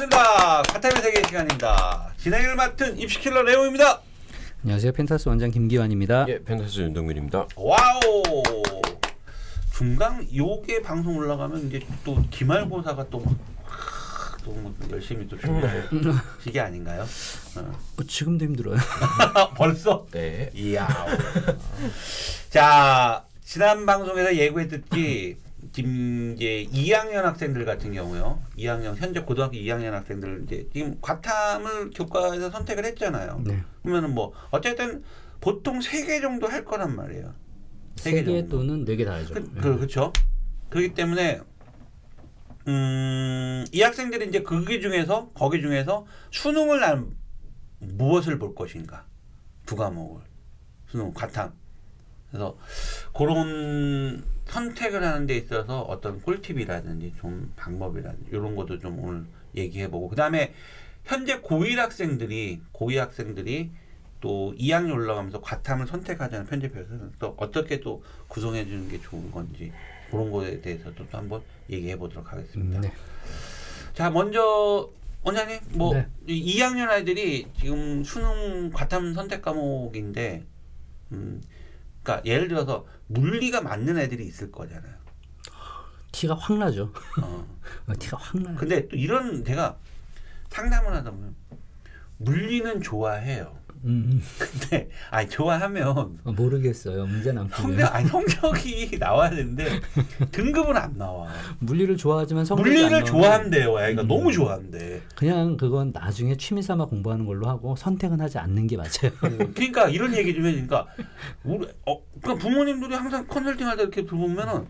반갑습니다. 과탐의 세계 시간입니다. 진행을 맡은 입시킬러 레오입니다. 안녕하세요. 펜타스 원장 김기환입니다. 예, 펜타스 윤동민입니다. 와우. 중간 요게 방송 올라가면 이제 또 기말고사가 또 막, 열심히 또 준비할 시기 아닌가요? 어. 어, 지금도 힘들어요. 벌써? 네. 이야. 자, 지난 방송에서 예고했듯이 지금 이제 2학년 학생들 같은 경우요. 2학년 현재 고등학교 2학년 학생들 이제 지금 과탐을 교과에서 선택을 했잖아요. 네. 그러면은 뭐 어쨌든 보통 세 개 정도 할 거란 말이에요. 세개 세개 정도. 또는 네 개 다 하죠. 그, 네. 그, 그렇죠. 그렇기 때문에 음, 이 학생들이 이제 거기 중에서 거기 중에서 수능을 난 무엇을 볼 것인가 두 과목을 수능 과탐 그래서 그런 선택을 하는 데 있어서 어떤 꿀팁이라든지 좀 방법이라든지 이런 것도 좀 오늘 얘기해보고 그 다음에 현재 고1 학생들이 고2 학생들이 또 2학년 올라가면서 과탐을 선택하자는 편집에서는 또 어떻게 또 구성해 주는 게 좋은 건지 그런 거에 대해서도 또 한번 얘기해 보도록 하겠습니다. 네. 자 먼저 원장님 뭐 네. 이 2학년 아이들이 지금 수능 과탐 선택 과목인데 음 그러니까 예를 들어서 물리가 맞는 애들이 있을 거잖아요. 티가 확 나죠. 어. 어, 티가 확 나요. 근데 또 이런 제가 상담을 하다 보면 물리는 좋아해요. 음, 근데 아니 좋아하면 음. 모르겠어요. 풀려요. 성적 아니 성적이 나와야 되는데 등급은 안 나와. 물리를 좋아하지만 성적이 안 물리를 좋아한대요. 애가 음. 너무 좋아한대. 그냥 그건 나중에 취미 삼아 공부하는 걸로 하고 선택은 하지 않는 게 맞아요. 그러니까 이런 얘기 좀 해주니까 우리 어 그러니까 부모님들이 항상 컨설팅 할 때 이렇게 들어보면은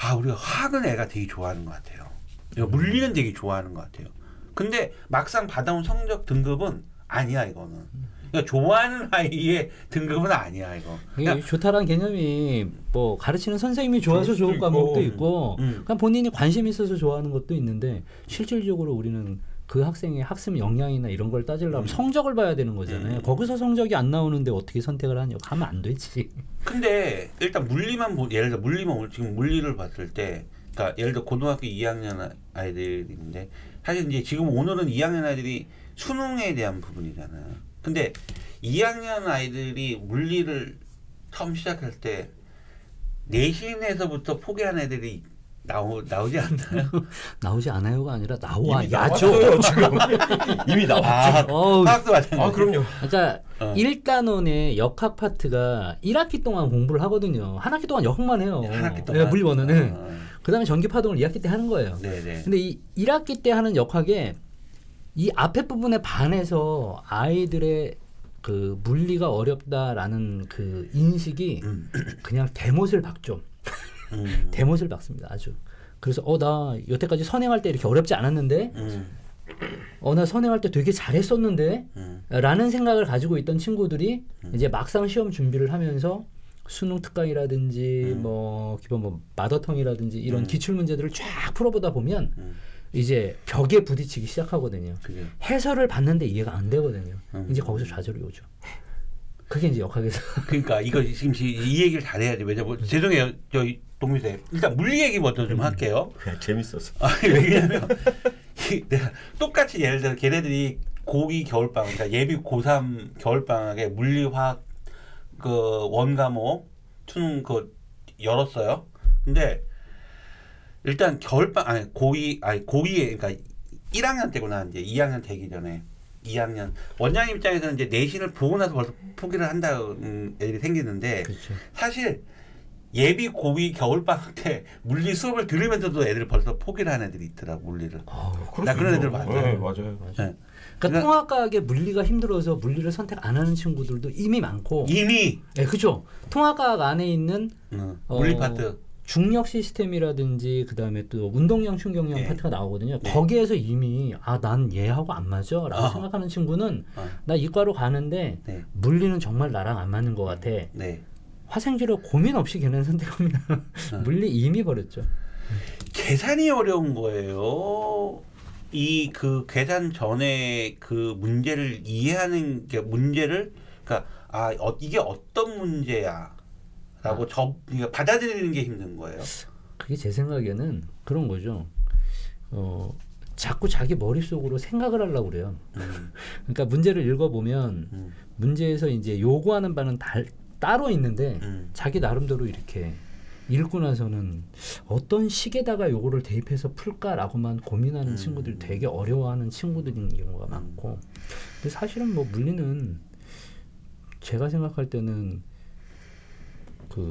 아 우리가 화학은 애가 되게 좋아하는 것 같아요. 그러니까 물리는 되게 좋아하는 것 같아요. 근데 막상 받아온 성적 등급은 아니야 이거는. 그러니까 좋아하는 아이의 등급은 아니야 이거. 그러니까 좋다라는 개념이 뭐 가르치는 선생님이 좋아서 좋은 과목도 있고. 있고 음. 그냥 본인이 관심 있어서 좋아하는 것도 있는데 실질적으로 우리는 그 학생의 학습 역량이나 이런 걸 따지려면 음. 성적을 봐야 되는 거잖아요. 음. 거기서 성적이 안 나오는데 어떻게 선택을 하냐고 하면 안 되지. 근데 일단 물리만 보, 예를 들어 물리만 올- 지금 물리를 봤을 때 그러니까 예를 들어 고등학교 2학년 아이들인데 사실 이제 지금 오늘은 2학년 아이들이 수능에 대한 부분이잖아요. 근데 2학년 아이들이 물리를 처음 시작할 때 내신에서부터 포기한 애들이 나오 나오지 않나요? 나오지 않아요가 아니라 나와 야죠. 이미 나왔어요 지금. 이미 나왔죠. 아, 화학도 마찬가지. 아 그럼요. 그러니까 어. 1단원의 역학 파트가 1학기 동안 공부를 하거든요. 한 학기 동안 역학만 해요. 한 학기 동안. 네, 물리원은. 네. 어, 그다음에 전기 파동을 2학기 때 하는 거예요. 네네. 근데 이 1학기 때 하는 역학에 이 앞에 부분에 반해서 아이들의 그 물리가 어렵다라는 그 인식이 음, 그냥 대못을 박죠. 음, 대못을 박습니다. 아주. 그래서 어 나 여태까지 선행할 때 이렇게 어렵지 않았는데 음, 어나 선행할 때 되게 잘했었는데 음, 라는 생각을 가지고 있던 친구들이 이제 막상 시험 준비를 하면서 수능 특강이라든지 음. 뭐 기본 뭐 마더텅이라든지 이런 음. 기출 문제들을 쫙 풀어보다 보면 음. 이제 벽에 부딪히기 시작하거든요. 그게 해설을 봤는데 이해가 안 되거든요. 음. 이제 거기서 좌절이 오죠. 그게 이제 역학에서 그러니까 이거 지금 이- 이 얘기를 잘해야지. 왜냐면 죄송해요, 저희 동미세. 일단 물리 얘기 먼저 좀 할게요. 그냥 재밌었어. 아, 왜냐면 이- 내가 똑같이 예를 들어 걔네들이 고2 겨울방학, 그러니까 예비 고3 겨울방학에 물리화학 그 원과목 수능 그 열었어요. 근데 일단 겨울방 아니 고2 아니 고2에 그러니까 1학년 때구나 이제 2학년 되기 전에 2학년 원장님 입장에서는 이제 내신을 보고 나서 벌써 포기를 한다는 애들이 생기는데 그렇죠. 사실 예비 고2 겨울방학 때 물리 수업을 들으면서도 애들 벌써 포기를 하는 애들이 있더라고 물리를. 그럴 나수 그런. 애들 봤어요. 네, 맞아요. 네. 그러니까 그냥- 통합과학에 물리가 힘들어서 물리를 선택 안 하는 친구들도 이미 많고, 이미 네, 그죠. 통합과학 안에 있는 응, 어, 물리 파트. 중력 시스템이라든지 그다음에 또 운동량 충격량 네. 파트가 나오거든요. 네. 거기에서 이미 아 난 얘하고 안 맞아라고 아. 생각하는 친구는 어, 나 이과로 가는데 네, 물리는 정말 나랑 안 맞는 것 같아. 네. 화생지를 고민 없이 걔는 선택합니다. 어. 물리 이미 버렸죠. 계산이 어려운 거예요. 이 그 계산 전에 그 문제를 이해하는 게 문제를 그러니까 아 어, 이게 어떤 문제야 라고 저 그러니까 받아들이는 게 힘든 거예요. 그게 제 생각에는 그런 거죠. 어, 자꾸 자기 머릿속으로 생각을 하려고 그래요. 음, 그러니까 문제를 읽어보면 음, 문제에서 이제 요구하는 바는 달, 따로 있는데 음. 자기 나름대로 이렇게 읽고 나서는 어떤 식에다가 요거를 대입해서 풀까라고만 고민하는 음. 친구들이 되게 어려워하는 친구들인 경우가 많고 근데 사실은 뭐 물리는 제가 생각할 때는 그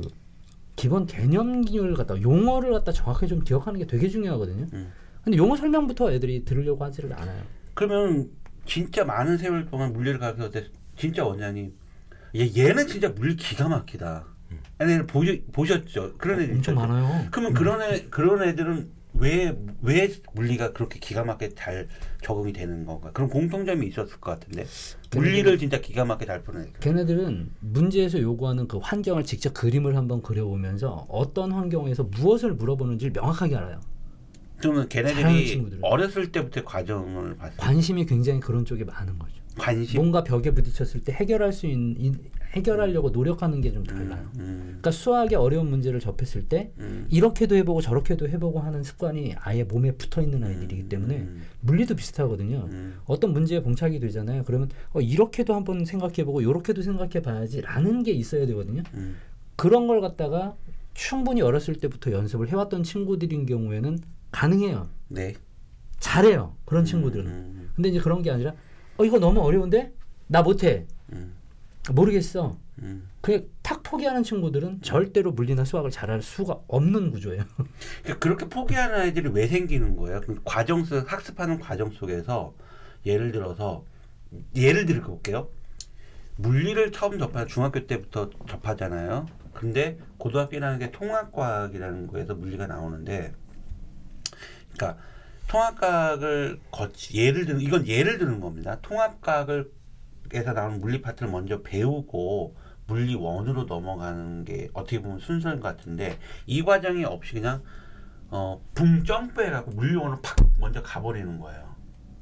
기본 개념을 갖다 용어를 갖다 정확하게 좀 기억하는 게 되게 중요하거든요. 음. 근데 용어 설명부터 애들이 들으려고 하지를 않아요. 그러면 진짜 많은 세월 동안 물리를 가르쳤을 때 진짜 원장님 얘 얘는 진짜 물리 기가 막히다. 얘네를 보시, 보셨죠? 그런 애들 엄청 있잖아요. 많아요. 그러면 그런 애 그런 애들은 왜 왜 물리가 그렇게 기가 막히게 잘 적응이 되는 건가? 그런 공통점이 있었을 것 같은데 물리를 진짜 기가 막히게 잘 푸는. 걔네들은 문제에서 요구하는 그 환경을 직접 그림을 한번 그려보면서 어떤 환경에서 무엇을 물어보는지를 명확하게 알아요. 그러면 걔네들이. 어렸을 때부터 과정을 때 관심이 굉장히 그런 쪽에 많은 거죠. 관심 뭔가 벽에 부딪혔을 때 해결할 수 있는 해결하려고 노력하는 게 좀 달라요. 음, 그러니까 수학의 어려운 문제를 접했을 때 음, 이렇게도 해보고 저렇게도 해보고 하는 습관이 아예 몸에 붙어 있는 아이들이기 때문에 음, 물리도 비슷하거든요. 음, 어떤 문제에 봉착이 되잖아요. 그러면 어, 이렇게도 한번 생각해보고 이렇게도 생각해봐야지라는 게 있어야 되거든요. 음, 그런 걸 갖다가 충분히 어렸을 때부터 연습을 해왔던 친구들인 경우에는 가능해요. 네. 잘해요. 그런 친구들은. 음, 근데 이제 그런 게 아니라 어 이거 너무 어려운데 나 못해 음, 모르겠어. 음. 그냥 탁 포기하는 친구들은 절대로 물리나 수학을 잘할 수가 없는 구조예요. 그러니까 그렇게 포기하는 아이들이 왜 생기는 거예요? 그 과정 속 학습하는 과정 속에서 예를 들어서 예를 들어 볼게요. 물리를 처음 접하 중학교 때부터 접하잖아요. 근데 고등학교라는 게 통합과학이라는 거에서 물리가 나오는데, 그러니까 통합과학을 거치 예를 들면 이건 예를 드는 겁니다. 통합과학을 에서 나오는 물리 파트를 먼저 배우고 물리 원으로 넘어가는 게 어떻게 보면 순서인 것 같은데 이 과정이 없이 그냥 어 붕 점프해라고 물리 원으로 팍 먼저 가버리는 거예요.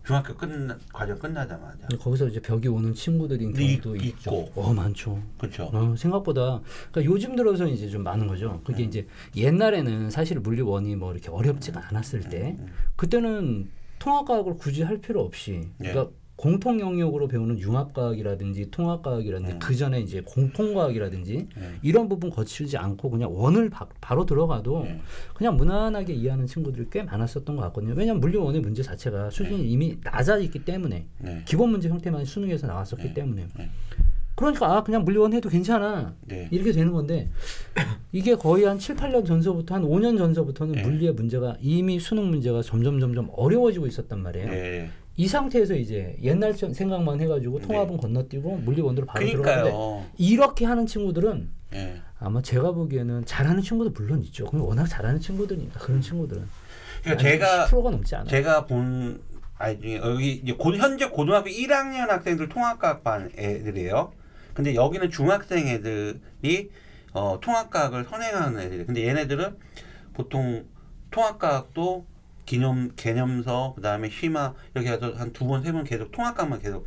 중학교 끝나 과정 끝나자마자 거기서 이제 벽이 오는 친구들인 이- 경우도 있죠. 있고. 어 많죠. 그렇죠. 어, 생각보다 그러니까 요즘 들어서 이제 좀 많은 거죠. 음. 그게 이제 옛날에는 사실 물리 원이 뭐 이렇게 어렵지가 않았을 때 음. 그때는 통합과학을 굳이 할 필요 없이 예. 그러니까 공통 영역으로 배우는 융합과학이라든지 통합과학이라든지 음. 그 전에 이제 공통과학이라든지 네. 이런 부분 거치지 않고 그냥 원을 바, 로 들어가도 네. 그냥 무난하게 이해하는 친구들이 꽤 많았었던 것 같거든요. 왜냐하면 물리 원의 문제 자체가 수준이 이미 낮아 있기 때문에 네. 기본 문제 형태만 수능에서 나왔었기 네. 때문에 네. 그러니까 아 그냥 물리원 해도 괜찮아 네. 이렇게 되는 건데 이게 거의 한 7, 8년 전서부터 한 5년 전서부터는 네. 물리의 문제가 이미 수능 문제가 점점 점점 어려워지고 있었단 말이에요. 네. 이 상태에서 이제 옛날 전- 생각만 해가지고 네. 통합은 건너뛰고 물리원으로 바로 들어가는데 그러니까요. 이렇게 하는 친구들은 네. 아마 제가 보기에는 잘하는 친구도 물론 있죠. 그럼 워낙 잘하는 친구들이니까 그런 친구들은 그러니까 제가 10%가 넘지 않아요. 제가 본 중에 여기 이제 고, 현재 고등학교 1학년 학생들 통합과학반 애들이에요. 근데 여기는 중학생 애들이 어, 통합과학을 선행하는 애들이. 근데 얘네들은 보통 통합과학도 기념 개념서 그다음에 심화 이렇게 해서 한 두 번 세 번 계속 통합과학만 계속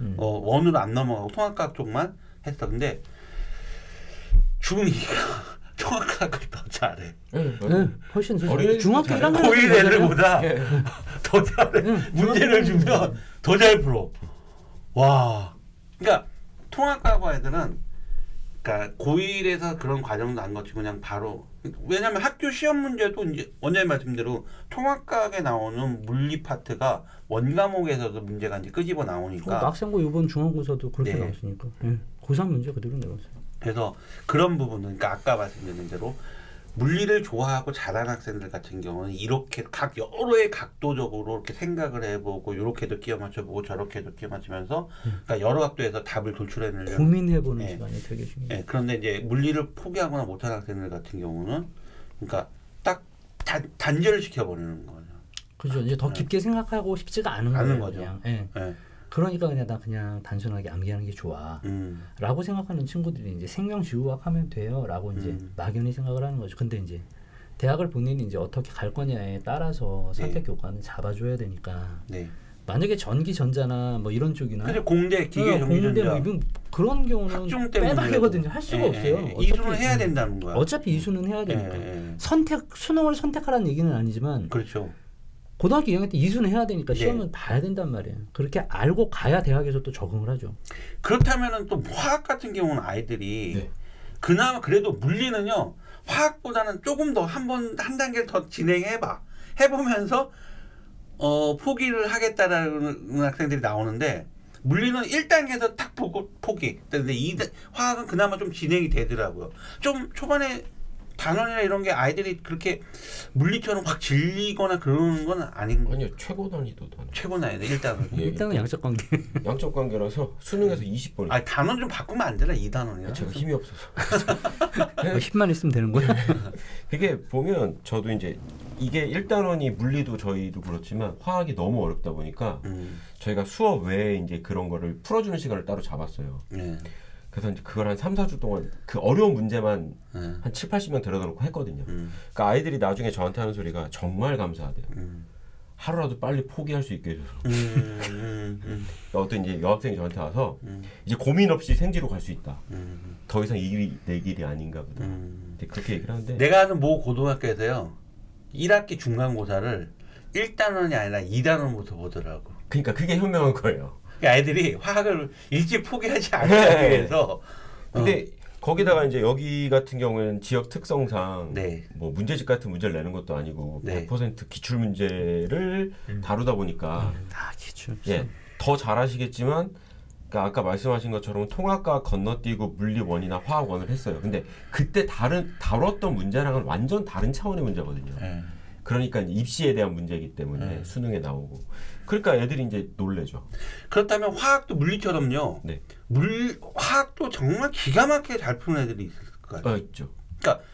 음. 어, 원으로 안 넘어가고 통합과학 쪽만 했어. 근데 중2가 통합과학을 더 잘해. 네, 훨씬 더 어린애들 중학교 잘해요. 1학년 고일 애들보다 더 잘해. 응, 문제를 주면 더 잘 풀어. 와. 그러니까 통합과거 애들은 그러니까 고1에서 그런 과정도 안 거치고 그냥 바로 왜냐면 학교 시험 문제도 이제 원장님 말씀대로 통합과학에 나오는 물리 파트가 원 과목에서도 문제가 이제 끄집어 어, 나오니까 막상고 이번 중간고사도 그렇게 네. 나왔으니까 예. 고3 문제 그대로 내봤어요. 그래서 그런 부분은 그러니까 아까 말씀드린 대로 물리를 좋아하고 잘하는 학생들 같은 경우는 이렇게 각 여러의 각도적으로 이렇게 생각을 해보고 이렇게도 끼워 맞춰보고 저렇게도 끼워 맞추면서 그러니까 여러 각도에서 답을 도출해내려는 고민해보는 예. 시간이 되게 중요해요. 예, 그런데 이제 물리를 포기하거나 못하는 학생들 같은 경우는 그러니까 딱 단, 단절을 시켜버리는 거죠. 그죠. 이제 더 깊게 생각하고 싶지가 않은 네. 않은 거예요. 거죠. 예. 예, 그러니까 그냥 나 그냥 단순하게 암기하는 게 좋아. 음, 라고 생각하는 친구들이 이제 생명지구학 하면 돼요. 라고 이제 음. 막연히 생각을 하는 거죠. 근데 이제 대학을 본인이 이제 어떻게 갈 거냐에 따라서 선택 네. 교과는 잡아줘야 되니까 네. 만약에 전기 전자나 뭐 이런 쪽이나 근데 공대 기계 어, 공대 뭐 이런 그런 경우는 빼박이거든요. 할 수가 예, 없어요. 예, 어차피 이수는 해야 음, 된다는 거야. 어차피 이수는 해야 되니까 예, 예. 선택 수능을 선택하라는 얘기는 아니지만 그렇죠. 고등학교 2학년 때 이수는 해야 되니까 네. 시험은 봐야 된단 말이에요. 그렇게 알고 가야 대학에서 또 적응을 하죠. 그렇다면은 또 화학 같은 경우는 아이들이 네. 그나마 그래도 물리는요 화학보다는 조금 더 한 번 한 단계를 더 진행해봐 해보면서 어 포기를 하겠다라는 학생들이 나오는데 물리는 1단계에서 딱 보고 포기. 근데 이 화학은 그나마 좀 진행이 되더라고요. 좀 초반에 단원이나 이런 게 아이들이 그렇게 물리처럼 확 질리거나 그러는 건 아닌 거 아니요 최고 난이도 단 최고 돼 일단은. 예. 일단은 양적 관계. 양적 관계라서 수능에서 20번. 아 단원 좀 바꾸면 안 되나 이 단원이랑. 제가 힘이 없어서. 뭐 힘만 있으면 되는 거예요. 그게 보면 저도 이제 이게 1단원이 물리도 저희도 그렇지만 화학이 너무 어렵다 보니까 음. 저희가 수업 외에 이제 그런 거를 풀어주는 시간을 따로 잡았어요. 네. 그래서 이제 그걸 한 3, 4주 동안 그 어려운 문제만 네. 한 7, 80명 데려다 놓고 했거든요. 음. 그러니까 아이들이 나중에 저한테 하는 소리가 정말 감사하대요. 음. 하루라도 빨리 포기할 수 있게 해줘서. 음, 음, 음, 어떤 이제 여학생이 저한테 와서 음, 이제 고민 없이 생지로 갈 수 있다. 음, 더 이상 이 길이 내 길이 아닌가 보다. 음. 근데 그렇게 얘기를 하는데 내가 아는 모 고등학교에서요 1학기 중간고사를 1단원이 아니라 2단원부터 보더라고. 그러니까 그게 현명한 거예요. 그러니까 아이들이 화학을 일찍 포기하지 않기 네. 위해서. 근데 거기다가 이제 여기 같은 경우에는 지역 특성상 네. 뭐 문제집 같은 문제를 내는 것도 아니고 네. 100% 기출 문제를 다루다 보니까 다 기출. 예, 더 잘하시겠지만 그러니까 아까 말씀하신 것처럼 통합과 건너뛰고 물리 원이나 화학 원을 했어요. 근데 그때 다른 다뤘던 문제랑은 완전 다른 차원의 문제거든요. 네. 그러니까 입시에 대한 문제이기 때문에 네. 수능에 나오고 그러니까 애들이 이제 놀래죠. 그렇다면 화학도 물리처럼요. 네, 물 화학도 정말 기가 막히게 잘 푸는 애들이 있을 것 같아요. 어 있죠. 그러니까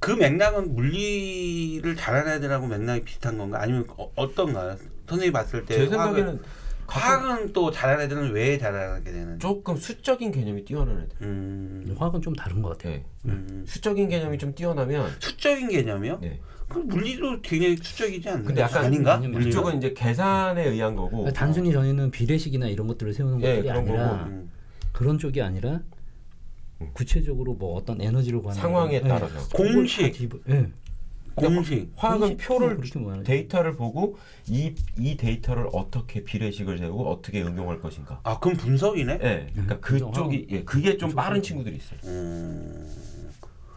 그 맥락은 물리를 잘하는 애들하고 맥락이 비슷한 건가? 아니면 어, 어떤가요? 선생님이 봤을 때제 네, 화학은- 생각에는 화학은 또 잘하는 애들은 왜 잘하게 되는? 조금 수적인 개념이 뛰어난 애들. 음, 화학은 좀 다른 것 같아요. 네. 음. 수적인 개념이 좀 뛰어나면 수적인 개념이요? 네. 그럼 물리도 굉장히 수적이지 않나요? 근데 약간 아닌가? 물리가? 이쪽은 이제 계산에 의한 거고 그러니까 단순히 저희는 비례식이나 이런 것들을 세우는 예, 것들이 그런 아니라 거고. 음. 그런 쪽이 아니라 음. 구체적으로 뭐 어떤 에너지를 관한 상황에 거. 따라서. 그걸 공식. 다 예. 공식. 화학은 공식 표를 그렇게 뭐 데이터를 보고 이, 이 데이터를 어떻게 비례식을 세우고 어떻게 응용할 것인가. 아 그럼 분석이네? 예, 그러니까 그쪽이 예, 그게 좀 빠른 친구들이 있어요. 음.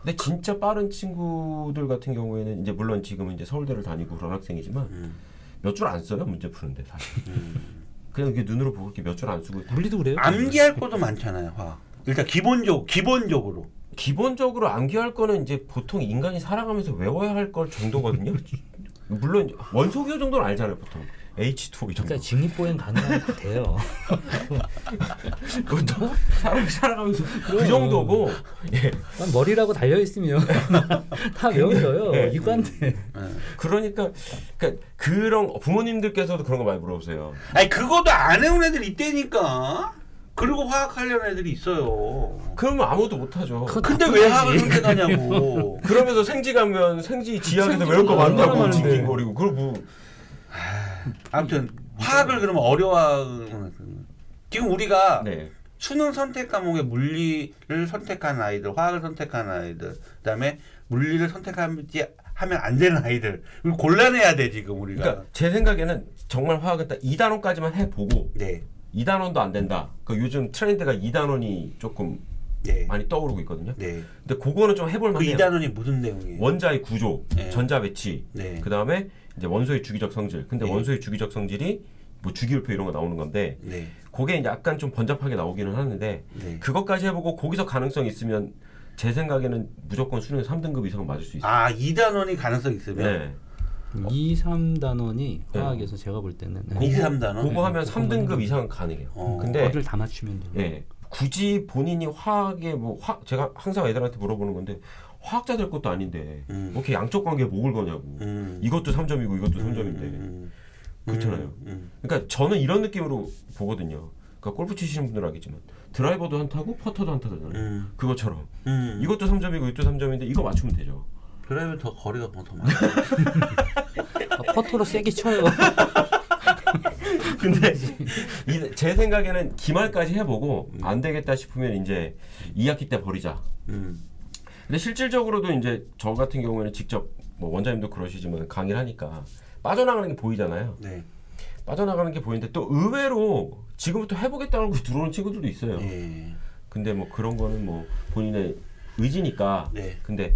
근데 진짜 빠른 친구들 같은 경우에는 이제 물론 지금은 이제 서울대를 다니고 그런 학생이지만 음. 몇줄 안 써요 문제 푸는데 사실. 음. 그냥 이렇게 눈으로 보고 이렇게 몇 줄 안 쓰고 물리도 그래요. 암기할 것도 많잖아요. 화학. 일단 기본적 기본적으로. 기본적으로 암기할 거는 이제 보통 인간이 살아가면서 외워야 할 걸 정도거든요. 물론 원소기호 정도는 알잖아요 보통 H2O 이 정도. 그러니까 직립보행 가능하면 돼요. 그것도 사람 살아가면서 그 정도고 예. 머리라고 달려 있으면 다 외워져요. 예. 이관데. 예. 그러니까 그러니까 그런 부모님들께서도 그런 거 많이 물어보세요. 아니 그것도 안 해온 애들 있다니까. 그리고 화학 하려는 애들이 있어요. 그러면 아무도 못하죠. 근데 왜. 화학을 선택하냐고. 그러면서 생지 가면 생지 지하에서 외울 거 많다고. 징징거리고 뭐 아무튼 화학을 그러면 어려워하는 지금 우리가 네. 수능 선택 과목에 물리를 선택한 아이들, 화학을 선택한 아이들, 그다음에 물리를 선택하지 하면 안 되는 아이들 골라내야 돼 지금 우리가. 그러니까 제 생각에는 정말 화학은 딱 2단원까지만 해보고 네, 2단원도 안 된다. 그 요즘 트렌드가 2단원이 조금 네, 많이 떠오르고 있거든요. 네. 근데 그거는 좀 해볼 그 만해요. 이단원이 무슨 내용이에요? 원자의 구조, 네. 전자 배치, 네. 그 다음에 이제 원소의 주기적 성질. 근데 네. 원소의 주기적 성질이 뭐 주기율표 이런 거 나오는 건데 네, 그게 약간 좀 번잡하게 나오기는 하는데 네. 그것까지 해보고 거기서 가능성 있으면 제 생각에는 무조건 수능 3등급 이상은 맞을 수 있어요. 아, 이단원이 가능성 있으면 네. 2, 3단원이 네. 화학에서 제가 볼 때는 네. 고- 2, 3단원? 그거 하면 네. 3등급 이상은 가능해요. 어. 근데 거기를 다 맞추면 돼요. 예. 굳이 본인이 화학에 뭐 화, 제가 항상 애들한테 물어보는 건데 화학자 될 것도 아닌데 음. 뭐 이렇게 양적 관계에 목을 거냐고. 음. 이것도 3점이고 이것도 3점인데. 음, 음, 그렇잖아요. 음, 음. 그러니까 저는 이런 느낌으로 보거든요. 그러니까 골프 치시는 분들은 알겠지만 드라이버도 한 타고 퍼터도 한 타잖아요. 음. 그것처럼 음. 이것도 3점이고 이것도 3점인데 이거 맞추면 되죠. 그러면 더 거리가 뭐더 많아. 아, 퍼터로 세게 쳐요. 근데 이- 제 생각에는 기말까지 해보고 안 되겠다 싶으면 이제 2학기 때 버리자. 음. 근데 실질적으로도 이제 저 같은 경우에는 직접 뭐 원장님도 그러시지만 강의를 하니까 빠져나가는 게 보이잖아요. 네. 빠져나가는 게 보이는데 또 의외로 지금부터 해보겠다고 들어오는 친구들도 있어요. 예. 근데 뭐 그런 거는 뭐 본인의 의지니까. 네. 근데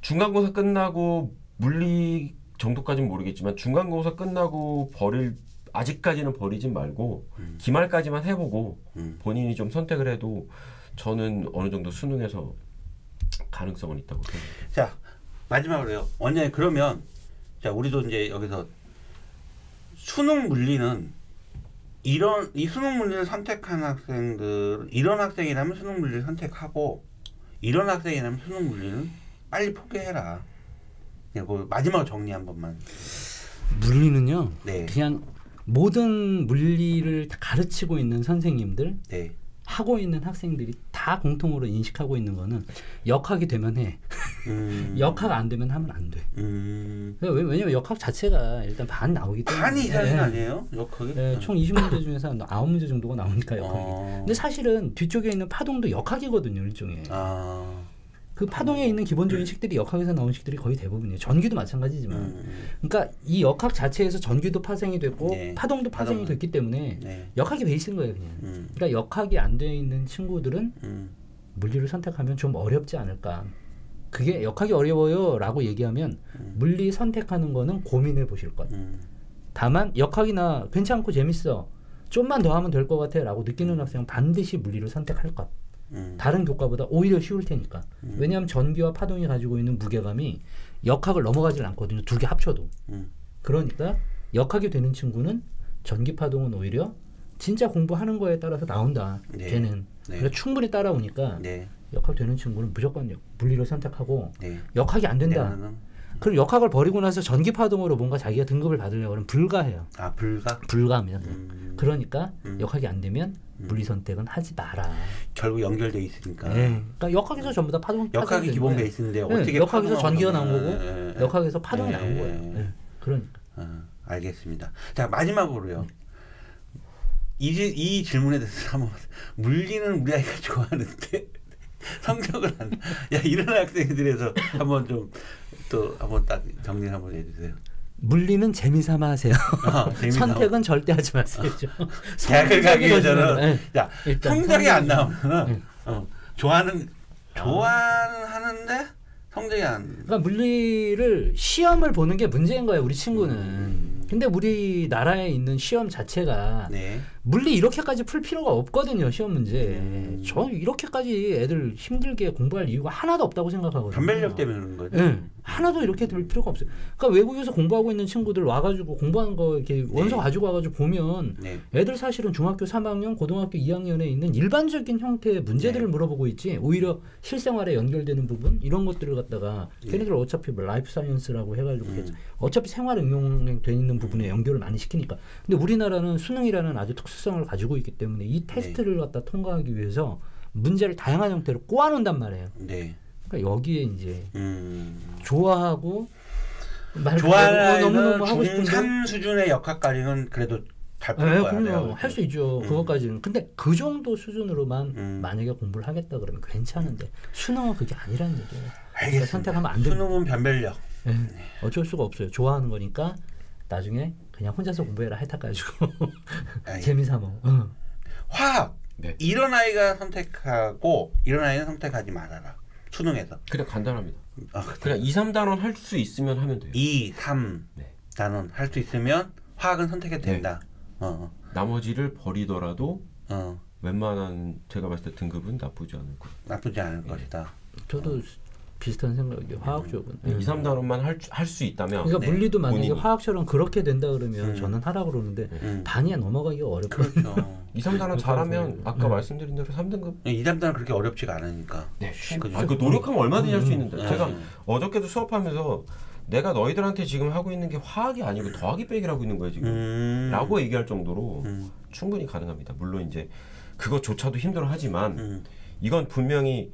중간고사 끝나고 물리 정도까지는 모르겠지만 중간고사 끝나고 버릴 아직까지는 버리진 말고 음. 기말까지만 해보고 음. 본인이 좀 선택을 해도 저는 어느 정도 수능에서 가능성은 있다고 생각해요. 자 마지막으로요. 원장님 그러면 자 우리도 이제 여기서 수능 물리는 이런 이 수능 물리를 선택한 학생들 이런 학생이라면 수능 물리를 선택하고 이런 학생이라면 수능 물리는 빨리 포기해라. 그 마지막 정리 한 번만. 물리는요. 네, 그냥 모든 물리를 다 가르치고 있는 선생님들 네, 하고 있는 학생들이 다 공통으로 인식하고 있는 거는 역학이 되면 해. 음, 역학 안 되면 하면 안 돼. 음, 왜- 왜냐면 역학 자체가 일단 반 나오기 때문에. 반이 이상이 예. 아니에요? 역학이? 예, 총 20문제 중에서 한 9문제 정도가 나오니까 역학이. 어. 근데 사실은 뒤쪽에 있는 파동도 역학이거든요, 일종의. 아, 그 파동에 있는 기본적인 식들이 역학에서 나온 식들이 거의 대부분이에요. 전기도 마찬가지지만. 음, 그러니까 이 역학 자체에서 전기도 파생이 됐고 네. 파동도 파생이 파동. 됐기 때문에 네, 역학이 베이스인 거예요, 그냥. 음, 그러니까 역학이 안 돼 있는 친구들은 음, 물리를 선택하면 좀 어렵지 않을까. 그게 역학이 어려워요라고 얘기하면 물리 선택하는 거는 고민해 보실 것. 음, 다만 역학이나 괜찮고 재밌어. 좀만 더 하면 될 것 같아라고 느끼는 학생은 반드시 물리를 선택할 것. 음, 다른 교과보다 오히려 쉬울 테니까. 왜냐하면 전기와 파동이 가지고 있는 무게감이 역학을 넘어가질 않거든요. 두 개 합쳐도. 음, 그러니까 역학이 되는 친구는 전기 파동은 오히려 진짜 공부하는 거에 따라서 나온다. 네. 걔는. 네. 그래서 충분히 따라오니까 네, 역학 되는 친구는 무조건 역- 물리를 선택하고 네. 역학이 안 된다. 그럼 역학을 버리고 나서 전기 파동으로 뭔가 자기가 등급을 받으려고 하면 불가해요. 아 불가. 불가합니다. 음, 그러니까 음. 역학이 안 되면 물리 선택은 하지 마라. 결국 연결돼 있으니까. 네. 그러니까 역학에서 전부 다 파동 역학이 기본. 베이스인데 네, 어떻게 역학에서 전기가 나온 거고 예, 예, 역학에서 파동이 예, 나온 거예요. 예. 네. 그러니까 어, 알겠습니다. 자 마지막으로요. 이, 지- 이 질문에 대해서 한번 물리는 우리 아이가 좋아하는데 성적을 안. 야 이런 학생들에서 한번 좀 또 한번 딱 정리 한번 해주세요. 물리는 재미삼아 하세요. 어, 재미삼아. 선택은 절대 하지 마세요. 대학을 가기 위해서는 네. 야 일단 성적이 안 나오면 어, 좋아하는 좋아는 하는데 성적이 안. 그러니까 물리를 시험을 보는 게 문제인 거예요, 우리 친구는. 음. 근데 우리나라에 있는 시험 자체가 네. 물리 이렇게까지 풀 필요가 없거든요, 시험 문제. 음. 저 이렇게까지 애들 힘들게 공부할 이유가 하나도 없다고 생각하거든요. 변별력 때문에 그런 거죠. 예. 하나도 이렇게 될 필요가 없어요. 그러니까 외국에서 공부하고 있는 친구들 와가지고 공부하는 거 이렇게 원서 가지고 와가지고 보면 네. 애들 사실은 중학교 3학년, 고등학교 2학년에 있는 일반적인 형태의 문제들을 네. 물어보고 있지. 오히려 실생활에 연결되는 부분 이런 것들을 갖다가 네. 걔네들 어차피 뭐 life science라고 해가지고 음. 어차피 생활 응용돼 있는 부분에 연결을 많이 시키니까. 근데 우리나라는 수능이라는 아주 특수 성을 가지고 있기 때문에 이 네. 테스트를 갖다 통과하기 위해서 문제를 다양한 형태로 꼬아놓는단 말이에요. 네. 그러니까 여기에 이제 음. 좋아하고 말 좋아하는 너무너무 하고 싶은데 중3 수준의 역학까지는 그래도 네, 거야. 내가 그럼요. 볼할수 때. 있죠. 음. 그것까지는. 근데 그 정도 수준으로만 음. 만약에 공부를 하겠다 그러면 괜찮은데 수능은 그게 아니라는 얘기예요. 그러니까 알겠습니다. 선택하면 안 됩니다. 수능은 변별력. 네. 어쩔 수가 없어요. 좋아하는 거니까 나중에 그냥 혼자서 공부해라 핥아가지고 아이, 재미삼아. 어. 화학. 네. 이런 아이가 선택하고 이런 아이는 선택하지 말아라. 수능에서. 그냥 간단합니다. 아, 그냥 2, 3단원 할 수 있으면 하면 돼요. 2, 3 네. 단원 할 수 있으면 화학은 선택해도 네. 된다. 어. 나머지를 버리더라도 어. 웬만한 제가 봤을 때 등급은 나쁘지 않을 거예요. 나쁘지 않을 네. 것이다. 저도 비슷한 생각이에요. 화학 쪽은. 네. 2, 3단원만 할 수 있다면 그러니까 네. 물리도 만약에 본인이. 화학처럼 그렇게 된다 그러면 음. 저는 하라 그러는데 음. 단위에 넘어가기가 어렵거든요. 그렇죠. 2, 3단원 그렇게 잘하면 아까 음. 말씀드린 대로 3등급 2, 3단은 그렇게 어렵지가 않으니까. 네, 그죠. 아, 그 노력하면 얼마든지 할 수 있는데 음. 제가 음. 어저께도 수업하면서 내가 너희들한테 지금 하고 있는 게 화학이 아니고 더하기 빼기를 하고 있는 거예요 지금 음. 라고 얘기할 정도로 음. 충분히 가능합니다 물론 이제 그것조차도 힘들어하지만 음. 이건 분명히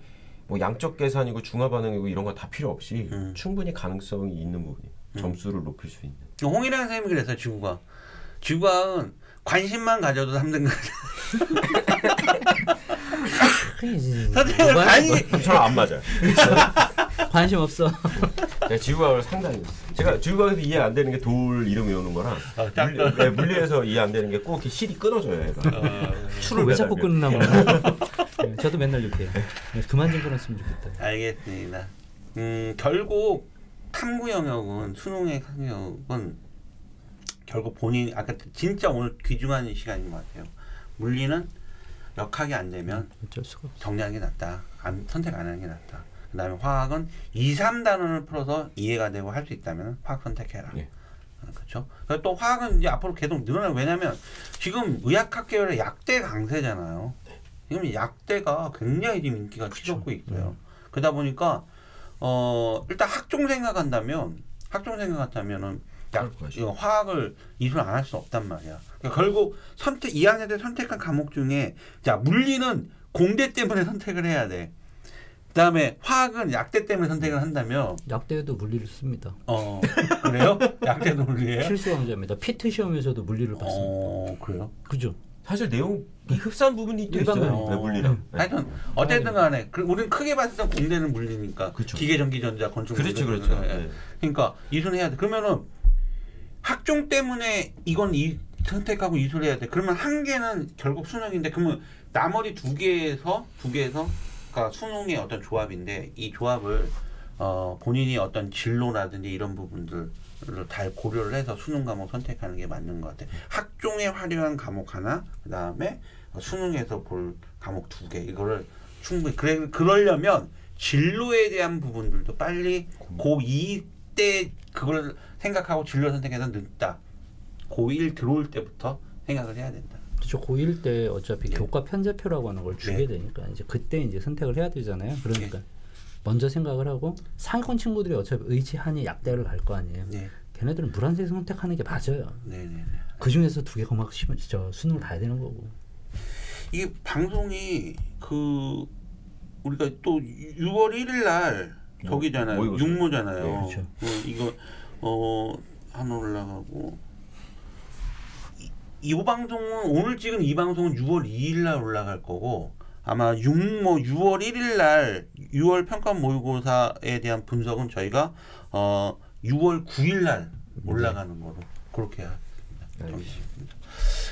뭐 양적 계산이고 중화 반응이고 이런 거 다 필요 없이 음. 충분히 가능성이 있는 부분이에요 점수를 높일 수 있는 홍일환 선생님이 그랬어요. 지구과학. 지구과학은 관심만 가져도 3등 선생님 관심 저랑 안 맞아요 관심 없어. 제가 지구과학을 상당히 제가 주유관에서 이해 안 되는 게 돌 이름 외우는 거랑 어, 짝- 물리, 네, 물리에서 이해 안 되는 게 꼭 이렇게 실이 끊어져요. 얘가. 어, 추를 왜 자꾸. 끊나 봐. 네, 저도 맨날 이렇게. 네, 그만 좀 끊었으면 좋겠다. 알겠습니다. 음, 결국 탐구 영역은 수능의 탐구 영역은 결국 본인 아까 진짜 오늘 귀중한 시간인 것 같아요. 물리는 역학이 안 되면 어쩔 수가 없어. 정리하는 게 낫다. 안, 선택 안 하는 게 낫다. 그다음에 화학은 2, 3단원을 풀어서 이해가 되고 할 수 있다면 화학 선택해라. 예. 어, 그렇죠. 그리고 또 화학은 이제 앞으로 계속 늘어나. 왜냐하면 지금 의학학 계열의 약대 강세잖아요. 지금 약대가 굉장히 지금 인기가 치솟고 있어요. 그러다 보니까 어 일단 학종 생각한다면 학종 생각한다면은 약 화학을 이술 안할 수 없단 말이야. 그러니까 결국 선택 2학년 때 선택한 과목 중에 자 물리는 공대 때문에 선택을 해야 돼. 그다음에 화학은 약대 때문에 선택을 한다면 약대에도 물리를 씁니다. 어 그래요? 약대도 물리예요? 필수 강좌입니다. 피트 시험에서도 물리를 봤습니다. 어 그래요? 그죠? 사실 내용 이 흡사한 부분이 또 일반 있어요. 어. 네, 물리랑. 네. 하여튼 어쨌든 간에 그 우리는 크게 봤을 때 공대는 물리니까 그쵸. 기계 전기 전자 건축 그렇죠, 물리, 그렇죠. 예. 네. 그러니까 이순 해야 돼. 그러면은 학종 때문에 이건 이 선택하고 이술해야 돼. 그러면 한 개는 결국 수능인데 그러면 나머지 두 개에서 두 개에서 그러니까 수능의 어떤 조합인데 이 조합을 어 본인이 어떤 진로라든지 이런 부분들을 잘 고려를 해서 수능 과목 선택하는 게 맞는 것 같아. 학종에 화려한 과목 하나, 그 다음에 수능에서 볼 과목 두 개. 이거를 충분히 그래 그러려면 진로에 대한 부분들도 빨리 고2 때 그걸 생각하고 진로 선택해서 늦다. 고1 들어올 때부터 생각을 해야 된다. 그렇죠. 고1 때 어차피 네. 교과 편제표라고 하는 걸 주게 네. 되니까 이제 그때 이제 선택을 해야 되잖아요. 그러니까 먼저 생각을 하고 상위권 친구들이 어차피 의지하니 약대를 갈 거 아니에요. 네, 걔네들은 물한색 선택하는 게 맞아요. 네, 네. 네. 그 중에서 두 개가 막 시면 저 수능을 봐야 되는 거고. 이게 방송이 그 우리가 또 6월 1일 날 저기잖아요. 모의고사. 육모잖아요. 네, 그렇죠. 어, 이거 어한 올라가고 이, 이 방송은 오늘 찍은 이 방송은 6월 2일 날 올라갈 거고 아마 육모 6월 1일 날 6월 평가 모의고사에 대한 분석은 저희가 어 6월 9일 날 올라가는 거로 그렇게. 정리했습니다.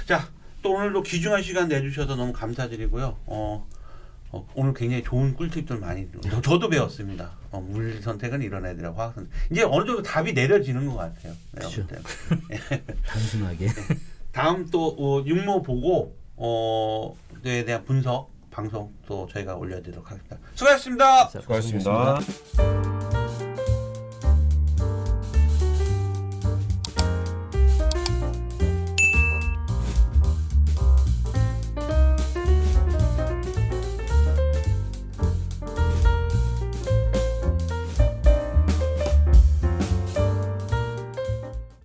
자, 또 오늘도 귀중한 시간 내주셔서 너무 감사드리고요. 어, 어, 오늘 굉장히 좋은 꿀팁들 많이 저- 저도 배웠습니다. 어, 물리 선택은 이런 애들이라 화학 선택. 이제 어느 정도 답이 내려지는 것 같아요. 그렇죠. 단순하게. 다음 또 어, 육모 보고 어, 에 대한 분석 방송 또 저희가 올려드리도록 하겠습니다. 수고하셨습니다. 수고하셨습니다.